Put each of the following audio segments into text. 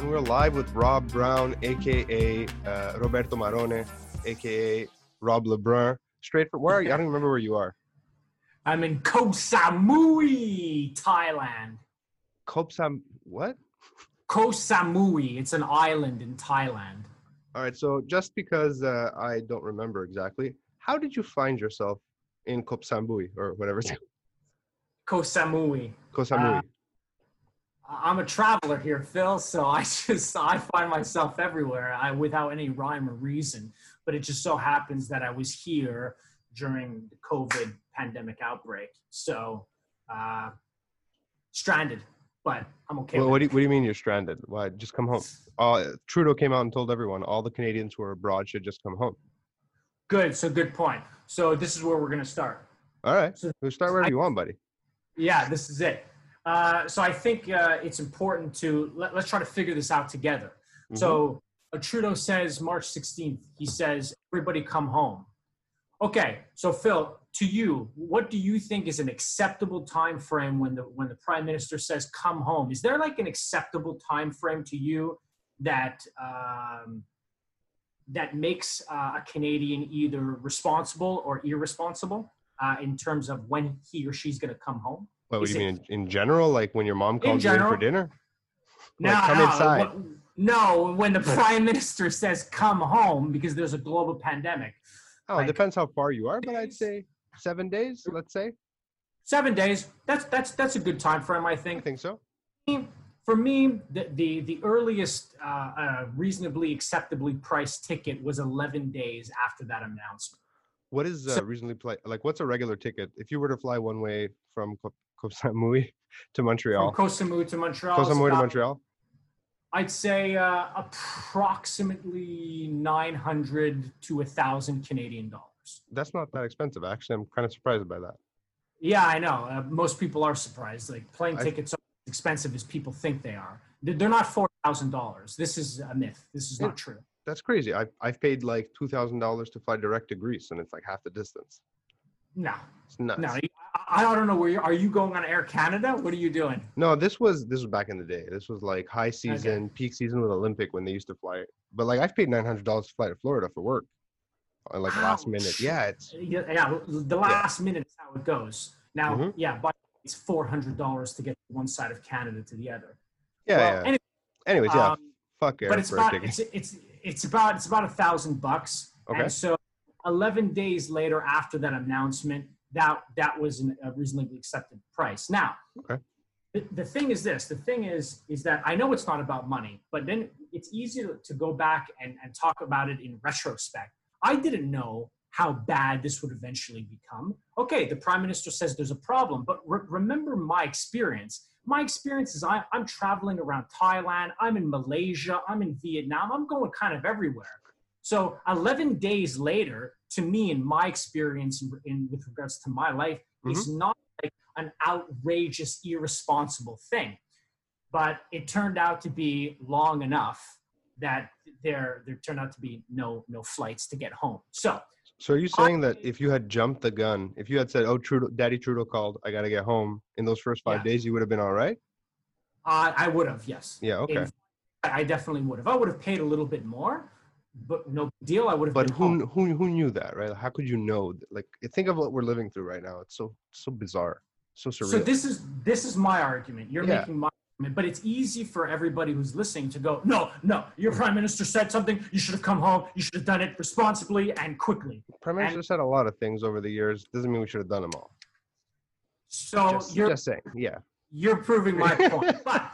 and we're live with Rob Brown, aka uh, Roberto Marone, aka Rob Lebrun. Straight from where are you? I don't remember where you are. I'm in Koh Samui, Thailand. Koh Sam, what? Koh Samui. It's an island in Thailand. All right, so just because uh, I don't remember exactly, how did you find yourself in Koh Samui or whatever it's called? Koh Samui. Koh Samui. Uh, I'm a traveler here, Phil. So I just I find myself everywhere, I without any rhyme or reason. But it just so happens that I was here during the COVID pandemic outbreak, so uh, stranded. But I'm okay. well, what, do you, what do you mean you're stranded? Why? Just come home. Uh, Trudeau came out and told everyone all the Canadians who are abroad should just come home. Good. So good point. So this is where we're gonna start. All right, So- we'll start wherever I- you want, buddy. Yeah, this is it. Uh, so I think uh, it's important to let, us try to figure this out together. So uh, Trudeau says March 16th. He says everybody come home. Okay, so Phil, to you, what do you think is an acceptable time frame when the when the prime minister says come home? Is there like an acceptable time frame to you that um, that makes uh, a Canadian either responsible or irresponsible uh, in terms of when he or she's going to come home? What, what do you mean in, in general? Like when your mom calls you in for dinner? No, Like, come no, inside. wh- No, when the prime minister says come home because there's a global pandemic. Oh, Like- it depends how far you are, but I'd say seven days. Let's say. Seven days. That's that's that's a good time frame, I think. I think. so. For me, the the, the earliest uh, uh, reasonably acceptably priced ticket was 11 days after that announcement. What is uh, So- reasonably play? Like, what's a regular ticket if you were to fly one way from Koh Samui to Montreal? From Koh Samui to Montreal. Koh Samui to Montreal. I'd say uh, approximately 900 to a thousand Canadian dollars. That's not that expensive. Actually, I'm kind of surprised by that. Yeah, I know. Uh, most people are surprised. Like plane I- tickets aren't as expensive as people think they are. They're not four thousand dollars. This is a myth. This is not true. That's crazy. I I've paid like two thousand dollars to fly direct to Greece, and it's like half the distance. No, It's nuts. no. I, don't know where you are. You going on Air Canada? What are you doing? No, this was this was back in the day. This was like high season, peak season with Olympic when they used to fly. But like I've paid nine hundred dollars to fly to Florida for work. uh, Like last minute. Yeah, it's Yeah, yeah. The last minute is how it goes. Now, Mhm. yeah, but it's four hundred dollars to get one side of Canada to the other. yeah. Well, yeah. anyway, Anyways, yeah. um, fuck but it's about it's, it's it's about it's about a thousand bucks. Okay. And so, eleven days later after that announcement, that that was an, a reasonably accepted price. Now, Okay. the, the thing is this: the thing is is that I know it's not about money, but then it's easy to, to go back and, and talk about it in retrospect. I didn't know how bad this would eventually become. Okay, the prime minister says there's a problem, but re- remember my experience. My experience is I, I'm traveling around Thailand, I'm in Malaysia, I'm in Vietnam, I'm going kind of everywhere. So 11 days later, to me, in my experience in, in with regards to my life, is mm-hmm. not like an outrageous, irresponsible thing. But it turned out to be long enough that there there turned out to be no no flights to get home. So So are you saying that if you had jumped the gun, if you had said, "Oh, Trudeau, Daddy Trudeau called, I got to get home," in those first five Yeah. days, you would have been all right? I I would have yes. Yeah. Okay. In- I definitely would have. I would have paid a little bit more, but no deal. I would have But who home. who who knew that, right? How could you know? Like, think of what we're living through right now. It's so so bizarre, so surreal. So this is this is my argument. You're Yeah. making my argument, but it's easy for everybody who's listening to go, no, no, your prime minister said something. You should have come home. You should have done it responsibly and quickly. Prime and- Minister said a lot of things over the years. Doesn't mean we should have done them all. So just, you're just saying. Yeah. you're proving my point. But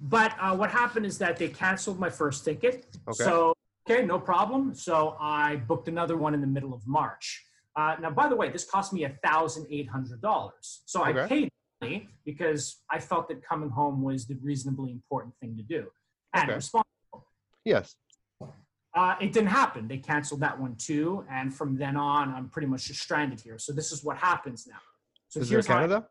but uh, what happened is that they canceled my first ticket. Okay. So okay, no problem. So I booked another one in the middle of March. Uh, now, by the way, this cost me thousand eight hundred dollars. So I paid money because I felt that coming home was the reasonably important thing to do and Okay. responsible. Yes. Uh, it didn't happen. They canceled that one too, and from then on, I'm pretty much just stranded here. So this is what happens now. So Is here's how Canada?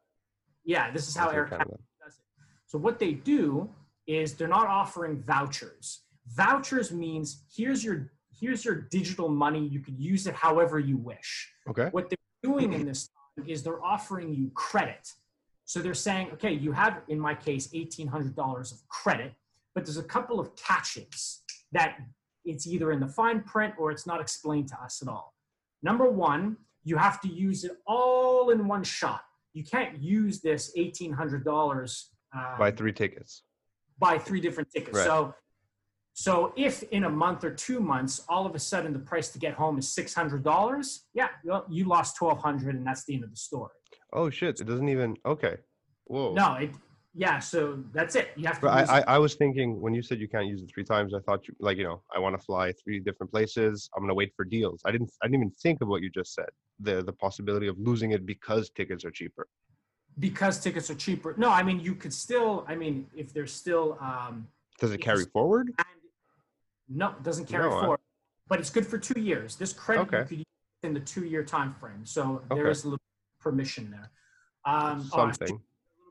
yeah, this is how Air Canada Canada? does it. So what they do is they're not offering vouchers. Vouchers means here's your here's your digital money. You could use it however you wish. Okay. What they're doing in this is they're offering you credit. So they're saying, okay, you have in my case eighteen hundred dollars of credit. but there's a couple of catches that it's either in the fine print or it's not explained to us at all. Number one, you have to use it all in one shot. You can't use this $1,800 uh, Buy three tickets. buy three different tickets. Right. So, so if in a month or two months, all of a sudden the price to get home is six hundred dollars, yeah, well, you lost twelve hundred, and that's the end of the story. Oh shit! It doesn't even. Okay. Whoa. No, it, yeah, so that's it. You have to. I, I, I was thinking when you said you can't use it three times, I thought you like you know I want to fly three different places. I'm gonna wait for deals. I didn't I didn't even think of what you just said. The the possibility of losing it because tickets are cheaper. because tickets are cheaper. No, I mean you could still. I mean, if there's still. Um, Does it carry forward? No, it doesn't carry No, I- forward, but it's good for two years. This credit you Okay. could use in the two-year time frame, so there Okay. is a little permission there. Um, or a Something.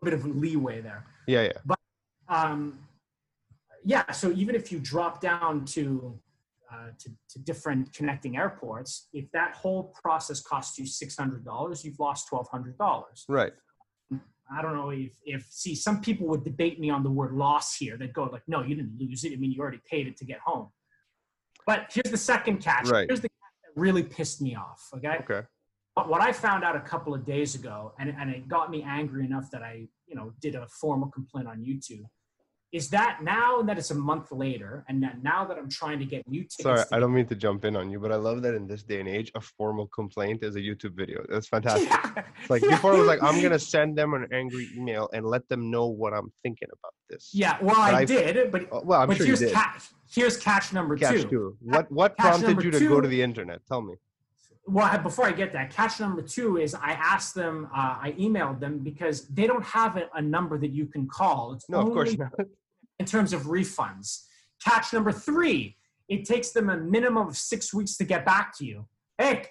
bit of leeway there. Yeah, yeah. um, yeah, so even if you drop down to, uh, to to different connecting airports, if that whole process costs you six hundred dollars, you've lost twelve hundred dollars. Right. I don't know if if see some people would debate me on the word loss here. They'd go like, no, you didn't lose it. I mean, you already paid it to get home. But here's the second catch. Right. Here's the catch that really pissed me off. Okay. Okay. But what I found out a couple of days ago, and, and it got me angry enough that I, you know, did a formal complaint on YouTube, is that now that it's a month later, and that now that I'm trying to get new tickets, Sorry, I don't mean to jump in on you, but I love that in this day and age, a formal complaint is a YouTube video. That's fantastic. Yeah. Like before, it was like I'm gonna send them an angry email and let them know what I'm thinking about this. yeah, well, But I, I- did, but Oh, Well, I'm but sure you here's did. catch. Here's catch number Catch two. two. What what Catch prompted you to go to the internet? Tell me. Well, before I get that, catch number two is I asked them, uh, I emailed them because they don't have a, a number that you can call. It's No, of course not. In terms of refunds. Catch number three, it takes them a minimum of six weeks to get back to you. Hey,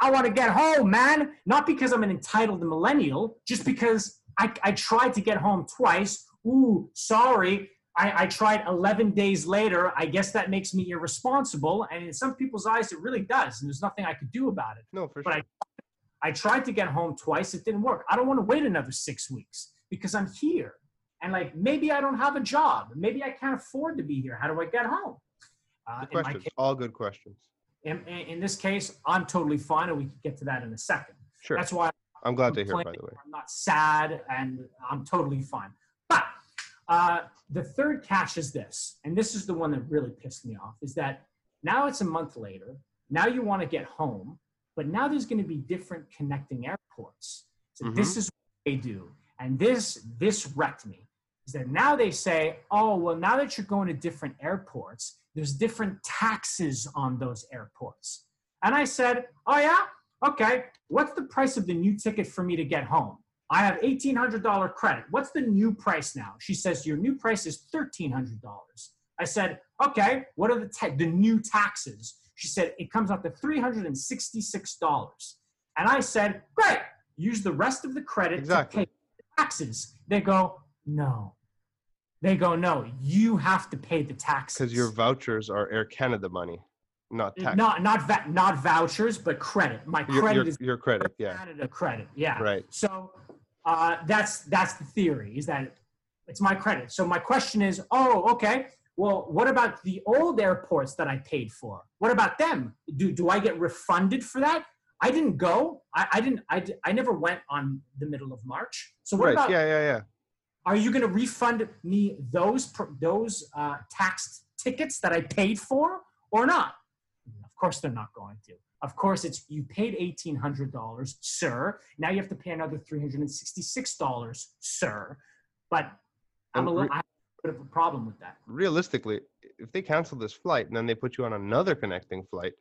I want to get home, man. Not because I'm an entitled millennial, just because I, I tried to get home twice. Ooh, sorry. I, I tried 11 days later. I guess that makes me irresponsible. And in some people's eyes, it really does. And there's nothing I could do about it. No, for But sure. I tried to get home twice. It didn't work. I don't want to wait another six weeks because I'm here. And like maybe I don't have a job. Maybe I can't afford to be here. How do I get home? Uh, Good questions. case, All good questions. in, in this case, I'm totally fine, and we can get to that in a second. Sure. That's why I'm glad to hear. By the way. I'm not sad, and I'm totally fine. But uh, the third catch is this, and this is the one that really pissed me off: is that now it's a month later. Now you want to get home, but now there's going to be different connecting airports. So this is what they do, and this this wrecked me. Is that now they say, oh well, now that you're going to different airports, there's different taxes on those airports. And I said, oh yeah, okay. What's the price of the new ticket for me to get home? I have $1,800 credit. What's the new price now? She says, Your new price is $1,300. I said, Okay, what are the, ta- the new taxes? She said, It comes out to $366. And I said, Great, use the rest of the credit Exactly. to pay the taxes. They go, No. They go, No, you have to pay the taxes. Because your vouchers are Air Canada money, not tax. not not va- not vouchers, but credit. My credit your, is your credit. Yeah. Canada credit. Yeah. Right. So uh, that's that's the theory is that it's my credit. So my question is, oh, okay. Well, what about the old airports that I paid for? What about them? Do do I get refunded for that? I didn't go. I, I didn't. I, I never went on the middle of March. So what Right. about? Yeah. Yeah. Yeah. Are you going to refund me those those uh, taxed tickets that I paid for or not? Of course, they're not going to. Of course, it's you paid eighteen hundred dollars, sir. Now you have to pay another three hundred and sixty-six dollars, sir. But I'm a little. I have a bit of a problem with that. Realistically, if they cancel this flight and then they put you on another connecting flight,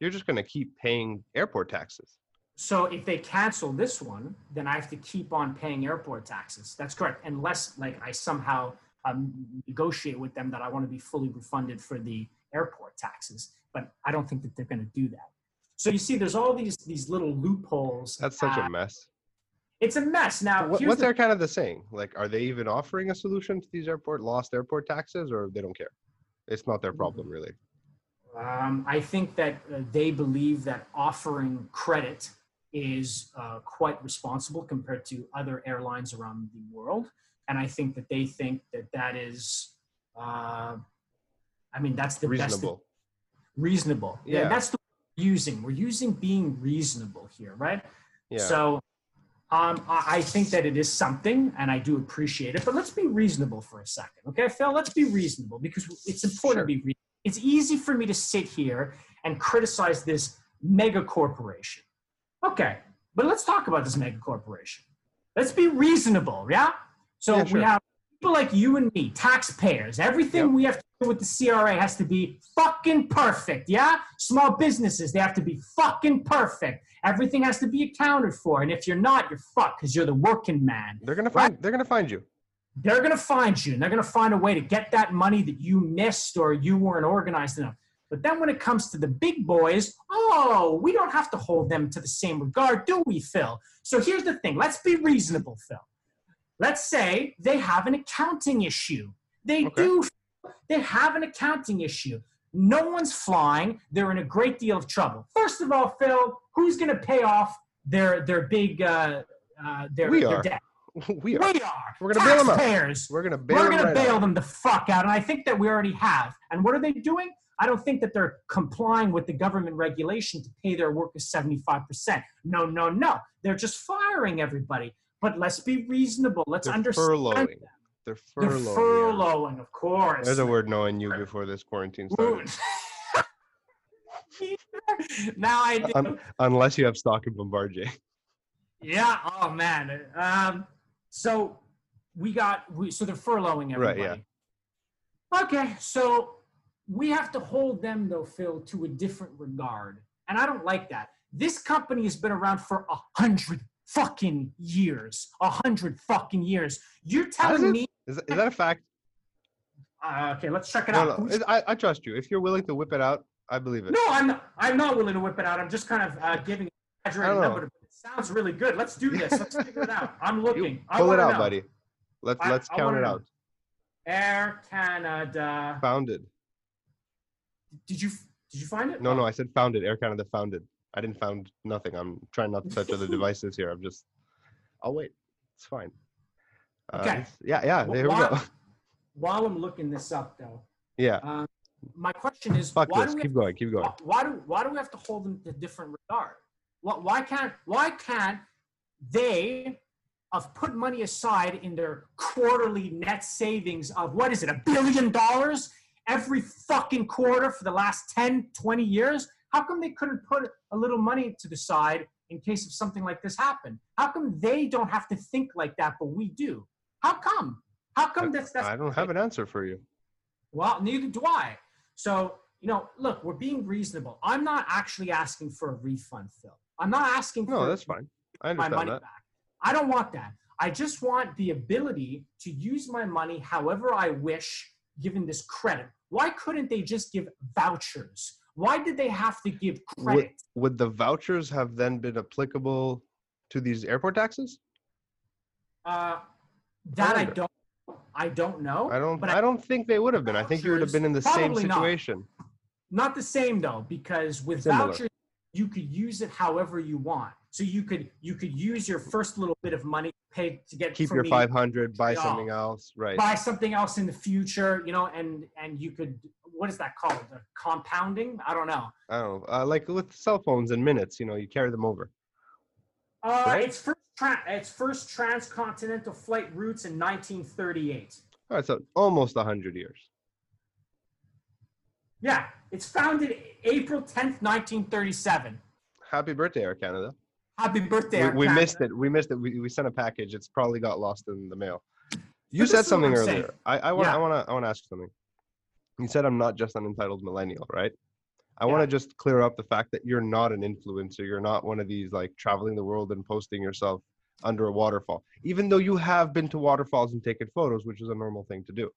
you're just gonna keep paying airport taxes. So if they cancel this one, then I have to keep on paying airport taxes. That's correct, unless like I somehow um, negotiate with them that I want to be fully refunded for the airport taxes. But I don't think that they're going to do that. So you see, there's all these these little loopholes. That's such Uh, a mess. It's a mess. Now, What, what's the- Air Canada saying? Like, are they even offering a solution to these airport lost airport taxes, or they don't care? It's not their problem, really. Um, I think that uh, they believe that offering credit is uh, quite responsible compared to other airlines around the world, and I think that they think that that is Uh, I mean, that's the best. Reasonable. Reasonable. Yeah. Yeah. that's the we're using. We're using being reasonable here, right? Yeah. So um, I, I think that it is something, and I do appreciate it. But let's be reasonable for a second, okay, Phil? Let's be reasonable because it's important Sure. to be. Re- it's easy for me to sit here and criticize this mega corporation. Okay, but let's talk about this mega corporation. Let's be reasonable, yeah. So Yeah, sure. we have people like you and me, taxpayers. Everything Yep. we have to do with the CRA has to be fucking perfect, yeah. Small businesses, they have to be fucking perfect. Everything has to be accounted for, and if you're not, you're fucked because you're the working man. they're gonna find. They're gonna find you. They're gonna find you, and they're gonna find a way to get that money that you missed or you weren't organized enough. But then when it comes to the big boys, oh, we don't have to hold them to the same regard, do we, Phil? So here's the thing let's be reasonable, Phil. Let's say they have an accounting issue. They Okay. do, they have an accounting issue. No one's flying. They're in a great deal of trouble. First of all, Phil, who's going to pay off their their big uh, uh, their, We their are. debt? we are. We are. We're gonna bail 'em out. We're gonna bail We're going to right bail out. them the fuck out. And I think that we already have. And what are they doing? I don't think that they're complying with the government regulation to pay their workers 75%. No, no, no. They're just firing everybody. But let's be reasonable. Let's They're understand. furloughing. them. They're furloughing. They're furloughing. of course. There's a word knowing you before this quarantine started. now I do. Un- unless you have stock in Bombardier. Yeah. Oh man. Um. So we got we so they're furloughing everybody. Right, yeah. Okay. So we have to hold them though, Phil, to a different regard, and I don't like that. This company has been around for a hundred fucking years. A hundred fucking years. You're telling it? me? Is that, is that a fact? Uh, okay, let's check it No, out. no. I, I trust you. If you're willing to whip it out, I believe it. No, I'm not, I'm not willing to whip it out. I'm just kind of uh, giving exaggerated number. It sounds really good. Let's do this. Let's figure it out. I'm looking. I Pull it out, know. buddy. Let's I- let's count it out. Air Canada. Founded. Did you did you find it? No, no, I said founded. Air Canada founded. I didn't found nothing. I'm trying not to touch other devices here. I'm just. I'll wait. It's fine. Uh, Okay. it's- yeah, yeah. Wh- There we while, go. While I'm looking this up, though, Yeah. um, my question is, Fuck why this. do we Keep have, going. Keep going. why, why do why do we have to hold them to different regard? Why, why can't why can't they have put money aside in their quarterly net savings of what is it a billion dollars every fucking quarter for the last 10 20 years how come they couldn't put a little money to the side in case of something like this happened how come they don't have to think like that but we do how come how come that's that's I don't have an answer for you. well, neither do I. So, you know, look, we're being reasonable. I'm not actually asking for a refund, Phil. I'm not asking No, for that's fine. I my money that. back. I don't want that. I just want the ability to use my money however I wish, given this credit. Why couldn't they just give vouchers? Why did they have to give credit? would the vouchers have then been applicable to these airport taxes? Uh, that I wonder. don't. I don't know. I don't. But I don't think they would have been. I think you would have been in the same Probably not. situation. Not the same though, because with Similar. vouchers you could use it however you want. So you could you could use your first little bit of money paid to get Keep your me, 500, buy something else. Right. buy something else in the future, you know, and and you could what is that called? The compounding? I don't know. I don't know. Uh, like with cell phones and minutes, you know, you carry them over. Uh, Right. It's first tra- it's first transcontinental flight routes in 1938. All right, so almost 100 years. Yeah, it's founded April 10th, 1937. Happy birthday, Air Canada. Happy birthday! We, we missed it. We missed it. We, we sent a package. It's probably got lost in the mail. You this said something earlier. saying. I, I want. Yeah. I want to. I want to ask something. You said I'm not just an entitled millennial, right? I want to just clear up the fact that you're not an influencer. You're not one of these like traveling the world and posting yourself under a waterfall. Even though you have been to waterfalls and taken photos, which is a normal thing to do.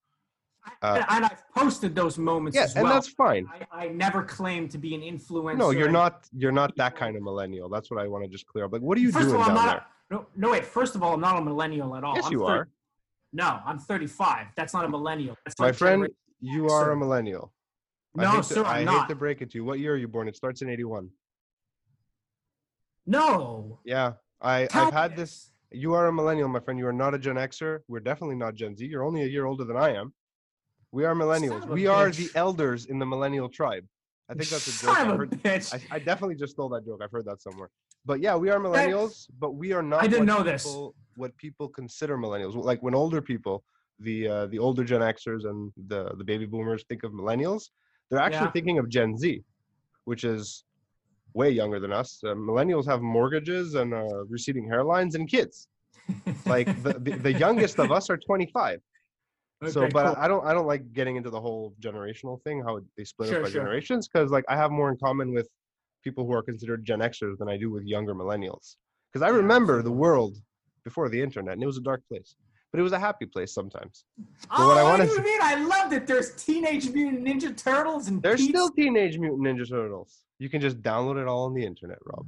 Uh, and, and I've posted those moments Yeah, as and that's fine. I, I never claim to be an influencer. No, you're not. You're not that kind of millennial. That's what I want to just clear up. Like, what are you First doing of all, I'm down not. there? No, no, wait. First of all, I'm not a millennial at all. Yes, I'm you 30 are. No, I'm 35. That's not a millennial. That's My friend, generation- you are a millennial. I No, sir, to, I'm I not. hate to break it to you. What year are you born? It starts in 81. No. Yeah. I, Tell I've had this. You are a millennial, my friend. You are not a Gen Xer. We're definitely not Gen Z. You're only a year older than I am. We are millennials. We are the elders in the millennial tribe. I think that's a joke. I, heard. I, I definitely just stole that joke. I've heard that somewhere. But yeah, we are millennials, but we are not. I didn't what know this. people- What people consider millennials, like when older people, the uh, the older Gen Xers and the the baby boomers think of millennials, they're actually Yeah. thinking of Gen Z, which is way younger than us. Uh, millennials have mortgages and uh, receding hairlines and kids. Like the, the, the youngest of us are 25. So but cool. I, don't i don't like getting into the whole generational thing how they split Sure, up by sure. generations because like i have more in common with people who are considered gen xers than i do with younger millennials because i Yeah, remember the world before the internet and it was a dark place but it was a happy place sometimes oh, what I oh, what, wanna do you mean? I loved it. There's Teenage Mutant Ninja Turtles and there's Pete's- still teenage mutant ninja turtles you can just download it all on the internet rob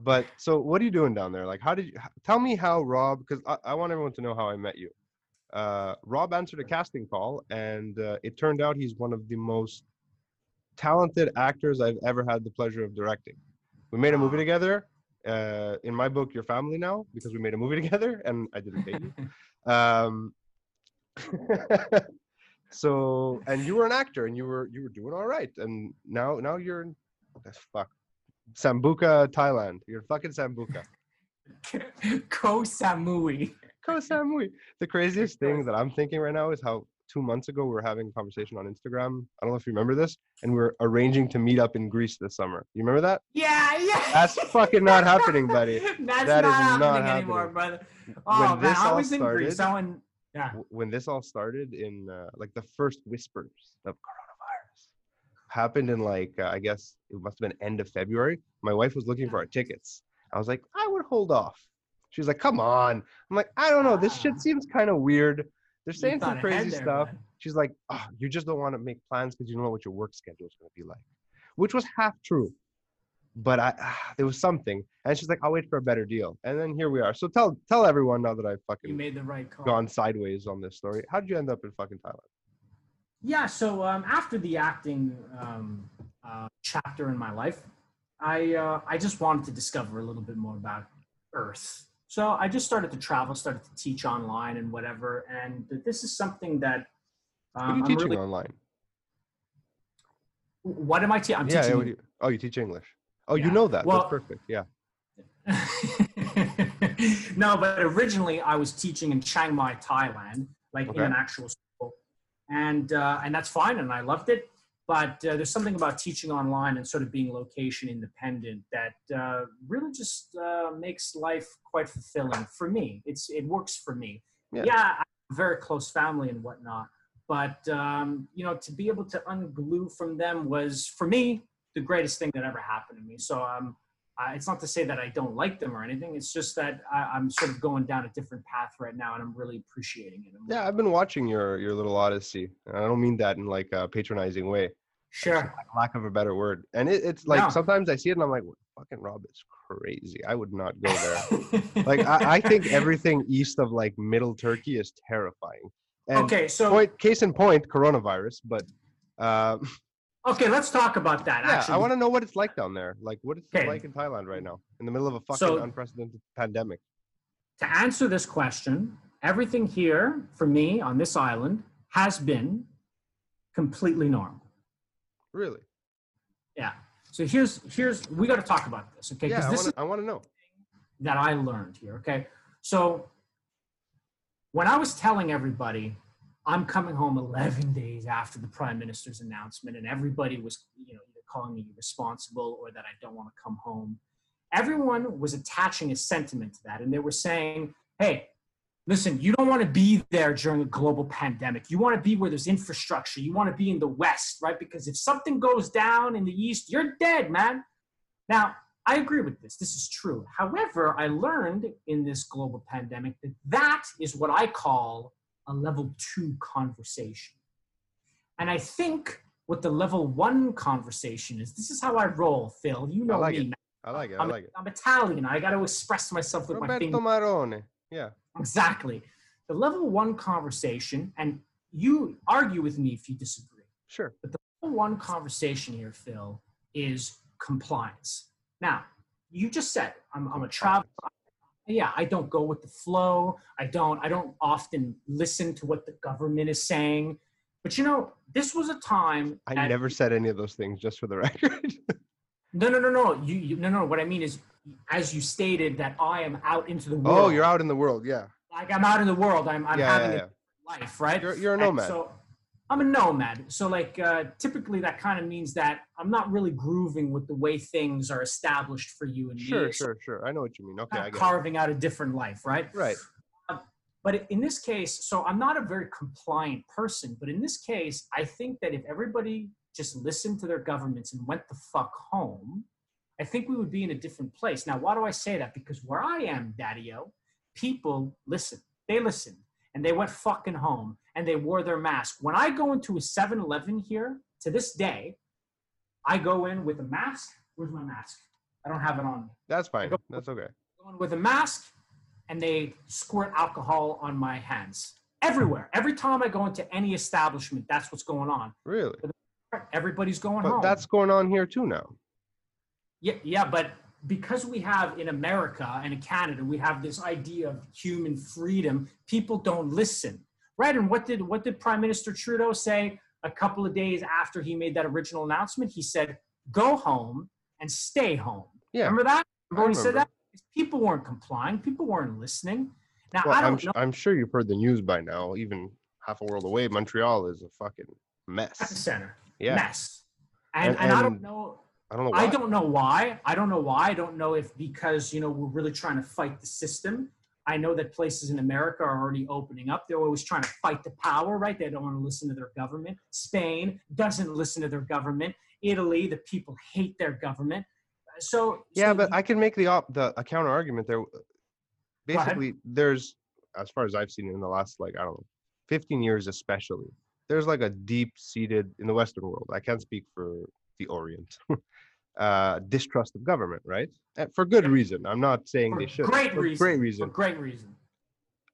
but so what are you doing down there like how did you tell me how rob because I, I want everyone to know how i met you uh, rob answered a casting call and uh, it turned out he's one of the most talented actors i've ever had the pleasure of directing. We made a movie together uh, in my book your family now because we made a movie together and i didn't pay you. Um, so and you were an actor and you were you were doing all right and now now you're in fuck? Sambuca thailand. You're fucking sambuca. Ko Samui. Ko Samui. the craziest thing that i'm thinking right now is how two months ago we were having a conversation on instagram i don't know if you remember this and we are arranging to meet up in greece this summer you remember that Yeah, yeah. That's fucking not happening, buddy. That's That not is happening not anymore, brother. Oh When man, this I all was in Greece. started- I went, yeah. when this all started in uh, like the first whispers of coronavirus happened in like uh, I guess it must have been end of February. My wife was looking for our tickets. I was like, I would hold off. She's like, come on. I'm like, I don't know. This Ah. shit seems kind of weird. They're saying some crazy there, stuff. bud. She's like, oh, you just don't want to make plans because you don't know what your work schedule is going to be like, which was half true. But I, there was something, and she's like, "I'll wait for a better deal." And then here we are. So tell tell everyone now that I've You made the right call. gone sideways on this story. How did you end up in fucking Thailand? Yeah, so um, after the acting um, uh, chapter in my life, I uh, I just wanted to discover a little bit more about Earth. So I just started to travel, started to teach online and whatever. And this is something that What are um, you I'm teaching really. online? What am I teaching? I'm yeah, yeah, teaching. you, oh, you teach English. Oh, you know that. Well- That's perfect. Yeah. no, but originally I was teaching in Chiang Mai, Thailand, like Okay. in an actual school, and uh, and that's fine, and I loved it. But uh, there's something about teaching online and sort of being location independent that uh, really just uh, makes life quite fulfilling for me. It's it works for me. Yeah. Yeah, I have a very close family and whatnot, but um, you know, to be able to unglue from them was for me the greatest thing that ever happened to me. So um, uh, it's not to say that I don't like them or anything. It's just that I, I'm sort of going down a different path right now, and I'm really appreciating it. I'm Yeah, really- I've been watching your your little odyssey. and I don't mean that in like a patronizing way. sure. Lack of a better word. And it, it's like No. sometimes I see it and I'm like, fucking Rob is crazy. I would not go there. like I, I think everything east of like middle Turkey is terrifying. And okay, so point case in point, coronavirus. But uh, okay, let's talk about that. yeah, actually, I want to know what it's like down there. Like what it's Okay. like in Thailand right now, in the middle of a fucking So- unprecedented pandemic. to answer this question, everything here for me on this island has been completely normal. Really? Yeah. So here's here's we got to talk about this, okay? Yeah, I this want to. I want to know. that I learned here. Okay. So when I was telling everybody I'm coming home 11 days after the prime minister's announcement, and everybody was, you know, either calling me irresponsible or that I don't want to come home, everyone was attaching a sentiment to that. And they were saying, hey, listen, you don't want to be there during a global pandemic. You want to be where there's infrastructure. You want to be in the West, right? Because if something goes down in the East, you're dead, man. Now, I agree with this. This is true. However, I learned in this global pandemic that that is what I call a level two conversation. And I think what the level one conversation is, this is how I roll, Phil. You know like me. it. I like it. I I'm, like it. I'm Italian. I got to express myself with my Roberto fingers. Marone. Yeah. Exactly. The level one conversation, and you argue with me if you disagree. Sure. But the level one conversation here, Phil, is compliance. Now, you just said I'm, I'm a traveler. Yeah, I don't go with the flow. I don't. I don't often listen to what the government is saying. But you know, this was a time. I never said any of those things, just for the record. No, no, no, no. You, you, no, no. What I mean is, as you stated, that I am out into the oh, world. oh, you're out in the world. Yeah. Like I'm out in the world. I'm, I'm yeah, having yeah, a life, right? You're, you're a And nomad. So I'm a nomad. So like uh, typically that kind of means that I'm not really grooving with the way things are established for you and sure, me. So sure, sure. I know what you mean. Okay, I it. carving out a different life, right? Right. But in this case, so I'm not a very compliant person, but in this case, I think that if everybody just listened to their governments and went the fuck home, I think we would be in a different place. Now, why do I say that? Because where I am, Daddy-O, people listen. They listened and they went fucking home and they wore their mask. When I go into a 7 Eleven here to this day, I go in with a mask. Where's my mask? I don't have it on. That's fine. That's okay. With a mask and they squirt alcohol on my hands everywhere. Every time I go into any establishment, that's what's going on. Really. Everybody's going But home. that's going on here too now. yeah, yeah, but because we have in America and in Canada, we have this idea of human freedom. People don't listen, right? And what did what did Prime Minister Trudeau say a couple of days after he made that original announcement? He said, "Go home and stay home." Yeah. Remember that? Remember when he said that? People weren't complying. People weren't listening. Now Well, I I'm, don't sh- know. I'm sure you've heard the news by now. Even half a world away, Montreal is a fucking mess. At the center Yeah. mess and, And- and, i don't know I don't know why. i don't know why i don't know why i don't know if because you know we're really trying to fight the system i know that places in america are already opening up they're always trying to fight the power right they don't want to listen to their government spain doesn't listen to their government italy the people hate their government so Yeah, so but you- I can make the op the a counter argument there. Basically, there's as far as I've seen in the last like I don't know, 15 years especially. There's like a deep seated in the Western world. I can't speak for the Orient. uh, distrust of government, right? And for good reason. I'm not saying for they should. great for reason Great for reason. great reason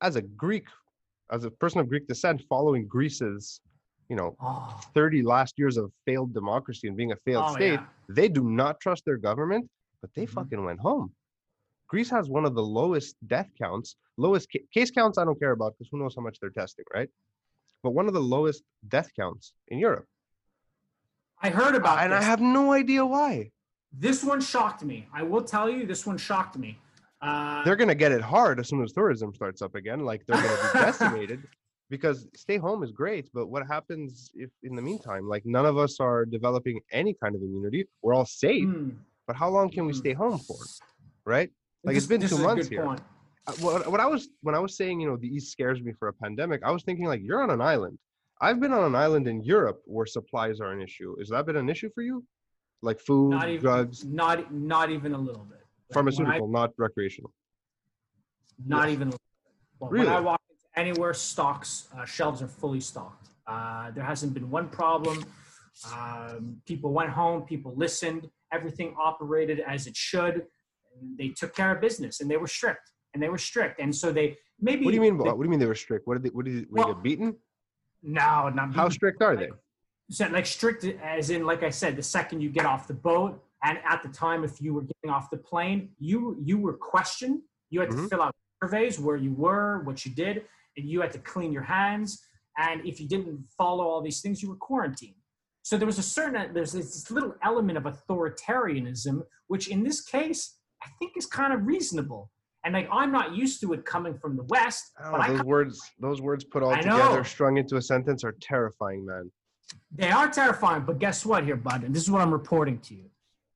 As a Greek, as a person of Greek descent, following Greece's, you know, oh, 30 last years of failed democracy and being a failed oh, state, yeah. they do not trust their government, but they Mhm. fucking went home. Greece has one of the lowest death counts, lowest ca- case counts. I don't care about because who knows how much they're testing, right? But one of the lowest death counts in Europe, i heard about and I have no idea why. This one shocked me. I will tell you, this one shocked me. Uh, They're gonna get it hard as soon as tourism starts up again. Like they're gonna be decimated because stay home is great, but what happens if in the meantime, like none of us are developing any kind of immunity? We're all safe, hmm, but how long can we Mm. stay home for? Right? Like, it's been two months here. point. Uh, what, what I was when I was saying, you know, the East scares me for a pandemic, I was thinking like you're on an island. I've been on an island in Europe where supplies are an issue. Has that been an issue for you? Like food, Not even, drugs, not not even a little bit. Like, when I- pharmaceutical, not recreational. not Yes. even. A little bit. Well, Really? When I walk into anywhere, stocks uh, shelves are fully stocked. Uh, there hasn't been one problem. Um, people went home. People listened. Everything operated as it should. And they took care of business, and they were strict. And they were strict. And so they maybe. What do you mean? they- What do you mean they were strict? What did they? What did, they, were Well, they get beaten? No, not How strict are they? so like strict as in like i said the second you get off the boat and at the time if you were getting off the plane you you were questioned. You had to Mhm. fill out surveys where you were what you did and you had to clean your hands. And if you didn't follow all these things you were quarantined. So there was a certain there's this little element of authoritarianism which in this case i think is kind of reasonable and like i'm not used to it coming from the west I don't but know, I those words, those words put all I together, know. strung into a sentence, are terrifying, man. They are terrifying, but guess what here, bud? And this is what I'm reporting to you.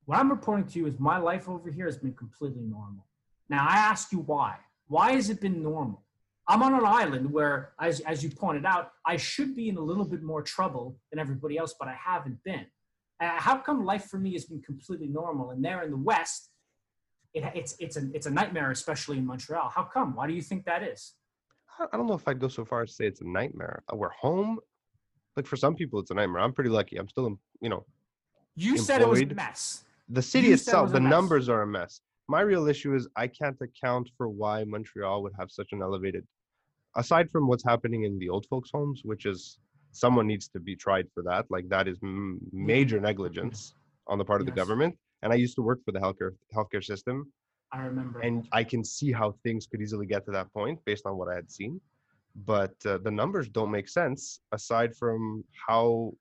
What I'm reporting to you is my life over here has been completely normal. Now, I ask you why. Why has it been normal? I'm on an island where, as, as you pointed out, I should be in a little bit more trouble than everybody else, but I haven't been. Uh, how come life for me has been completely normal? And there in the West, it, it's, it's, a, it's a nightmare, especially in Montreal. How come? Why do you think that is? I don't know if I'd go so far as to say it's a nightmare. Uh, We're home. Like for some people, it's a nightmare. I'm pretty lucky. I'm still, in, you know, You said it was a mess. the city You said it itself, the mess. numbers are a mess. My real issue is I can't account for why Montreal would have such an elevated, aside from what's happening in the old folks' homes, which is someone needs to be tried for that. Like that is m- major negligence on the part of the government. And I used to work for the healthcare healthcare system, I remember. and I can see how things could easily get to that point based on what I had seen. but uh, the numbers don't make sense aside from how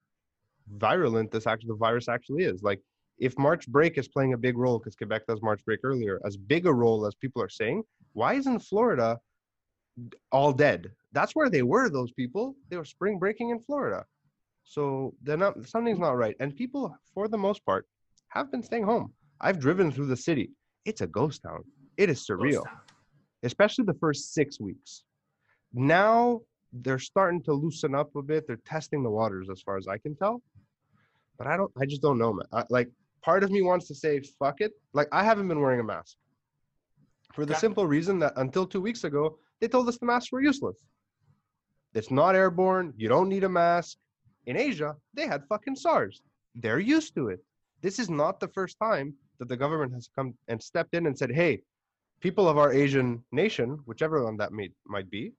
virulent this actually the virus actually is. Like if March break is playing a big role because Quebec does March break earlier, as big a role as people are saying, why isn't Florida all dead? That's where they were. Those people they were spring breaking in Florida, so they're not something's not right. And people, for the most part, have been staying home. I've driven through the city. It's a ghost town. It is surreal, especially the first six weeks. Now they're starting to loosen up a bit. They're testing the waters, as far as I can tell. But I don't. I just don't know, man. I, like, part of me wants to say, "Fuck it." Like, I haven't been wearing a mask for the Okay. simple reason that until two weeks ago, they told us the masks were useless. It's not airborne. You don't need a mask. In Asia, they had fucking SARS. They're used to it. This is not the first time that the government has come and stepped in and said, "Hey, people of our Asian nation, whichever one that may, might be,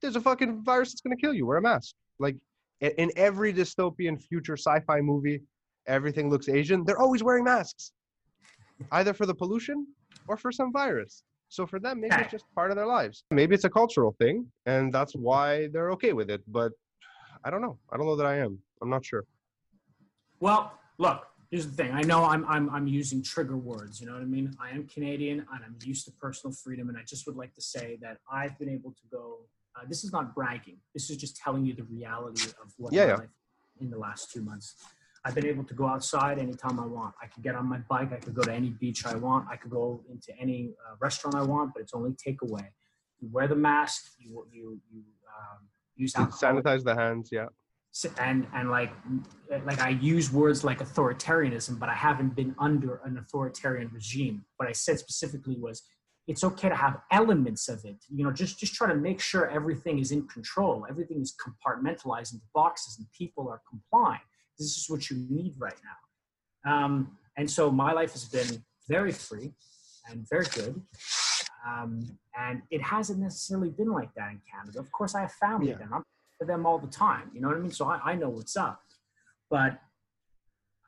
there's a fucking virus that's going to kill you. Wear a mask." Like in every dystopian future sci-fi movie, everything looks Asian. They're always wearing masks, either for the pollution or for some virus. So for them, maybe it's just part of their lives. Maybe it's a cultural thing, and that's why they're okay with it. But I don't know. I don't know that I am. I'm not sure. Well, look, here's the thing. I know I'm, I'm, I'm using trigger words. You know what I mean? I am Canadian and I'm used to personal freedom. And I just would like to say that I've been able to go. Uh, this is not bragging. This is just telling you the reality of what Yeah, my yeah. life in the last two months. I've been able to go outside anytime I want. I could get on my bike. I could go to any beach I want. I could go into any uh, restaurant I want, but it's only takeaway. You wear the mask. You you you um, use alcohol Sanitize the hands. Yeah. And and like like I use words like authoritarianism, but I haven't been under an authoritarian regime. What I said specifically was it's okay to have elements of it. You know, just just try to make sure everything is in control, everything is compartmentalized into boxes, and people are complying. This is what you need right now. Um, and so my life has been very free and very good. Um, and it hasn't necessarily been like that in Canada. Of course, I have family Yeah. there. I'm them all the time. You know what I mean? So I, I know what's up. But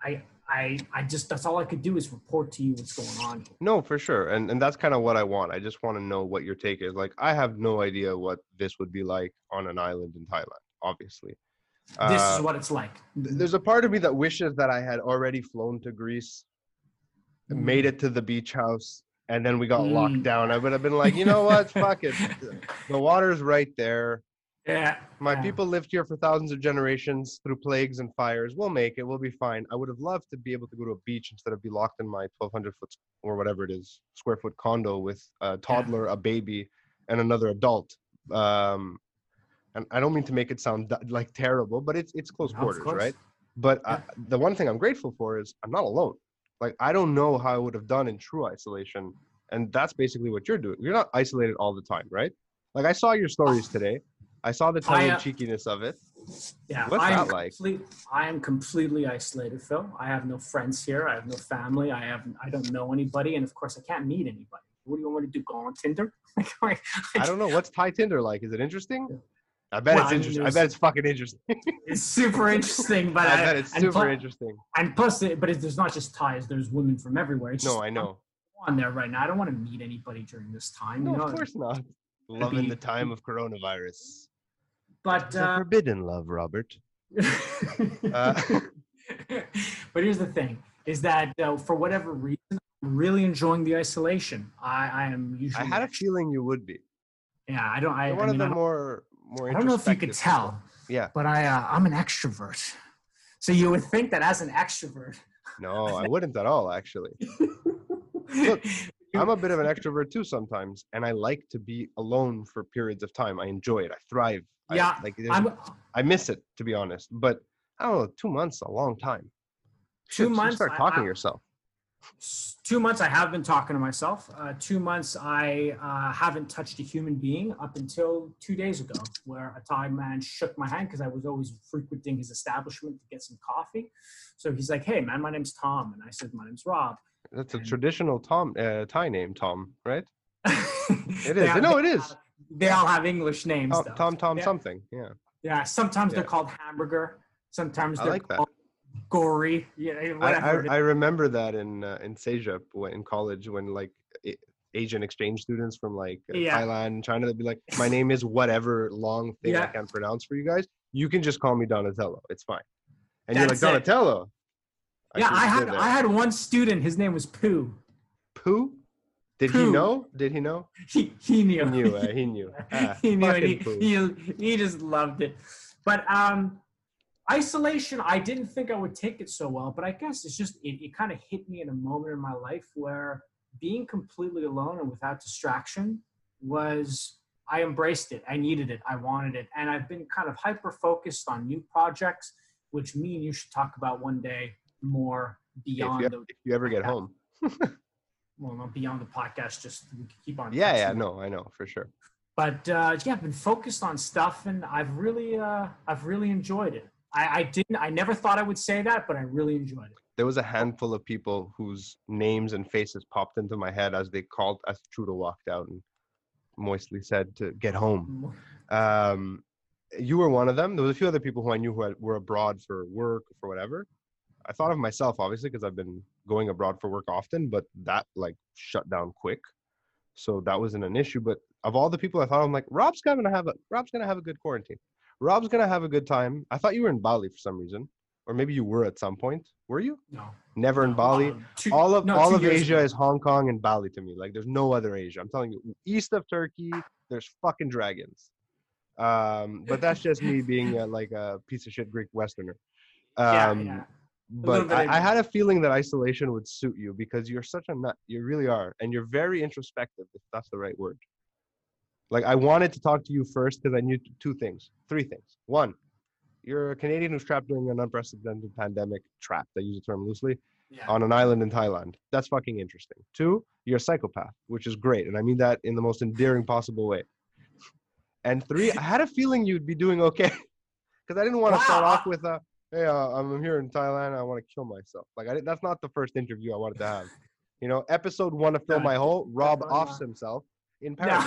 I I I just that's all I could do is report to you what's going on here. No, for sure. And and that's kind of what I want. I just want to know what your take is. Like I have no idea what this would be like on an island in Thailand, obviously. This Uh, is what it's like. th- there's a part of me that wishes that I had already flown to Greece, made it to the beach house, and then we got locked Mm. down. I would have been like, you know what? Fuck it. The water's right there. Yeah. My yeah. people lived here for thousands of generations through plagues and fires. We'll make it. We'll be fine. I would have loved to be able to go to a beach instead of be locked in my 1,200 foot or whatever it is square foot condo with a toddler, a baby, and another adult. Um, and I don't mean to make it sound like terrible, but it's it's close No, quarters, right? But I, the one thing I'm grateful for is I'm not alone. Like I don't know how I would have done in true isolation, and that's basically what you're doing. You're not isolated all the time, right? Like I saw your stories today. I saw the tongue uh, in cheekiness of it. Yeah, What's I am that like? I am completely isolated, Phil. I have no friends here. I have no family. I have I don't know anybody, and of course, I can't meet anybody. What do you want me to do? Go on Tinder? I don't know what's Thai Tinder like. Is it interesting? I bet Well, it's I mean, interesting. I bet it's fucking interesting. It's super interesting, but I I, bet it's super plu- interesting. And plus, it, but it, there's not just Thais. There's women from everywhere. It's No, just, I know. I'm on there right now. I don't want to meet anybody during this time. No, you know? of course not. Loving be- the time of coronavirus. But uh, forbidden love, Robert. Uh, but here's the thing: is that uh, for whatever reason, I'm really enjoying the isolation. I, I am usually. I had a feeling you would be. Yeah, I don't. I, You're I one of mean, the more more. I don't know if you could tell, Yeah. but I uh, I'm an extrovert. So you would think that as an extrovert. No, I wouldn't at all. Actually, Look, I'm a bit of an extrovert too sometimes, and I like to be alone for periods of time. I enjoy it. I thrive. I- Yeah, like I'm I miss it to be honest. But I don't know. Two months, a long time. Two you months, Start talking I- to yourself. two months. I have been talking to myself. Uh, two months. I uh, haven't touched a human being up until two days ago, where a Thai man shook my hand because I was always frequenting his establishment to get some coffee. So he's like, "Hey, man, my name's Tom," and I said, "My name's Rob." That's a traditional Tom uh, Thai name, Tom, right? it is. No, it is. They all have English names. Tom, though. Tom, Tom Yeah. something. Yeah. Yeah, sometimes they're called hamburger. Sometimes they're like that. called gory. Yeah, I, whatever. it I. I remember that in uh, in CEGEP in college when like it, Asian exchange students from like uh, Yeah. Thailand and China that be like, my name is whatever long thing I can't pronounce for you guys. You can just call me Donatello. It's fine. And you're like That's. Donatello. yeah, I had. I had one student. His name was Pooh. Pooh. Did he know? Did he know? He he knew. He knew. Uh, he knew. Ah, he knew and he, he, he just loved it. But um, isolation, I didn't think I would take it so well, but I guess it's just, it, it kind of hit me in a moment in my life where being completely alone and without distraction was, I embraced it. I needed it. I wanted it. And I've been kind of hyper focused on new projects, which me and you should talk about one day more if, beyond you, the, if you ever get home. Well, not beyond the podcast, just keep on. Yeah, yeah, no, I know for sure. but uh, yeah, I've been focused on stuff, and I've really, uh, I've really enjoyed it. I, I didn't, I never thought I would say that, but I really enjoyed it. There was a handful of people whose names and faces popped into my head as they called as Trudeau walked out and moistly said to get home. Um, you were one of them. There was a few other people who I knew who had, were abroad for work or for whatever. I thought of myself obviously because I've been going abroad for work often, but that like shut down quick. So that wasn't an issue. But of all the people I thought, I'm like, Rob's gonna have a Rob's gonna have a good quarantine. Rob's gonna have a good time. I thought you were in Bali for some reason, or maybe you were at some point. Were you? No, Never in Bali. uh, two- all of no, all of Asia ago. is Hong Kong and Bali to me. Like there's no other Asia. I'm telling you, east of Turkey, there's fucking dragons. Um, but that's just me being a, like a piece of shit Greek Westerner. Yeah, Um, yeah. But I, I had a feeling that isolation would suit you because you're such a nut. You really are, and you're very introspective. If that's the right word. Like I wanted to talk to you first because I knew two things, three things. One, you're a Canadian who's trapped during an unprecedented pandemic. Trapped. I use the term loosely yeah. on an island in Thailand. That's fucking interesting. Two, you're a psychopath, which is great. And I mean that in the most endearing possible way. And three, I had a feeling you'd be doing okay. Because I didn't want to start off with a, hey, uh, I'm here in Thailand. I want to kill myself. Like, I, didn't- that's not the first interview I wanted to have. You know, episode one of Fill My Hole, Rob offs himself in No.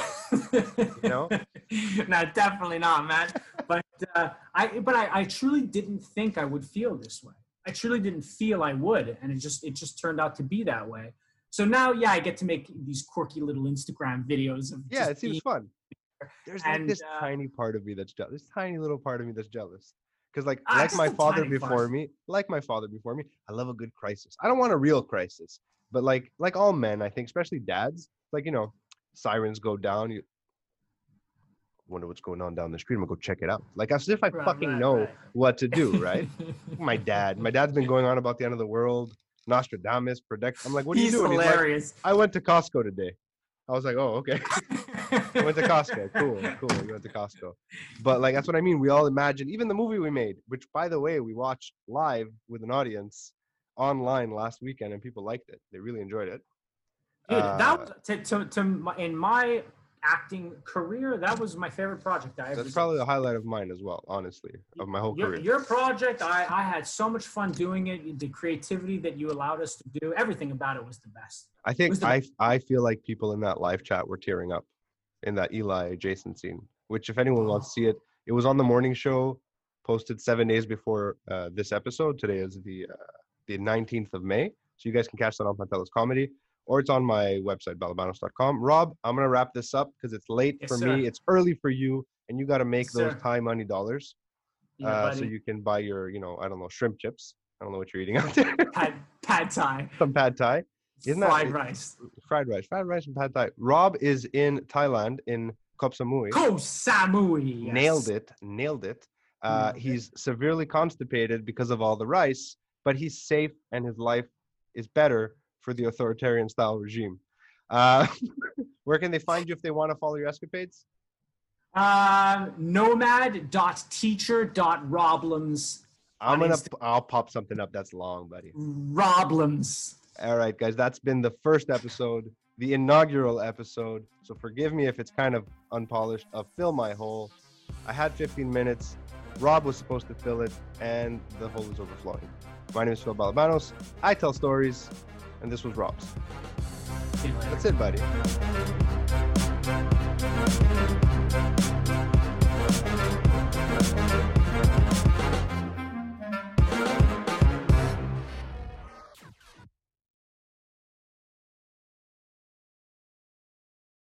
you know? no, definitely not, man. But uh, I, but I, I truly didn't think I would feel this way. I truly didn't feel I would, and it just, it just turned out to be that way. So now, yeah, I get to make these quirky little Instagram videos of Yeah, it seems being- fun. There's like this uh, tiny part of me that's jealous. This tiny little part of me that's jealous. Because like Ah, like my father before part. me, like my father before me, I love a good crisis. I don't want a real crisis, but like like all men, I think, especially dads, like you know, sirens go down. You wonder what's going on down the street. I'm gonna go check it out. Like as if I Right, fucking right, know right. what to do, right? my dad, my dad's been going on about the end of the world, Nostradamus, predict. I'm like, what are He's you doing? He's like, hilarious. I went to Costco today. I was like, oh, okay. I went to Costco. Cool, cool. You went to Costco. But like that's what I mean. We all imagine, even the movie we made, which by the way, we watched live with an audience online last weekend, and people liked it. They really enjoyed it. Dude, Uh, that was to, to, to my, in my acting career, that was my favorite project I ever That's probably the highlight of mine as well, honestly, of my whole your, career. your project, I, I had so much fun doing it. The creativity that you allowed us to do, everything about it was the best. I think I I feel like people in that live chat were tearing up in that Eli Jason scene. Which, if anyone wants to see it, it was on the morning show, posted seven days before uh, this episode. Today is the uh, the 19th of May, so you guys can catch that on Pantelis Comedy, or it's on my website balabanos.com. Rob, I'm gonna wrap this up because it's late Yes, for sir. me. It's early for you, and you got to make Yes, those sir. Thai money dollars Yeah, uh, so you can buy your, you know, I don't know, shrimp chips. I don't know what you're eating out there. pad, pad thai, Some pad thai. Isn't that- fried rice. fried rice, fried rice and pad thai. Rob is in Thailand in Koh Samui. Koh Samui. yes. Nailed it, nailed it. Uh, Nailed it. he's severely constipated because of all the rice, but he's safe and his life is better for the authoritarian style regime. Uh, where can they find you if they want to follow your escapades? Um, nomad.teacher.roblums. I'm gonna, Insta- I'll pop something up that's long, buddy. Roblums. All right, guys, that's been the first episode, the inaugural episode. So forgive me if it's kind of unpolished. Of fill my hole. I had 15 minutes. Rob was supposed to fill it, and the hole is overflowing. My name is Phil Balabanos. I tell stories, and this was Rob's. That's it, buddy.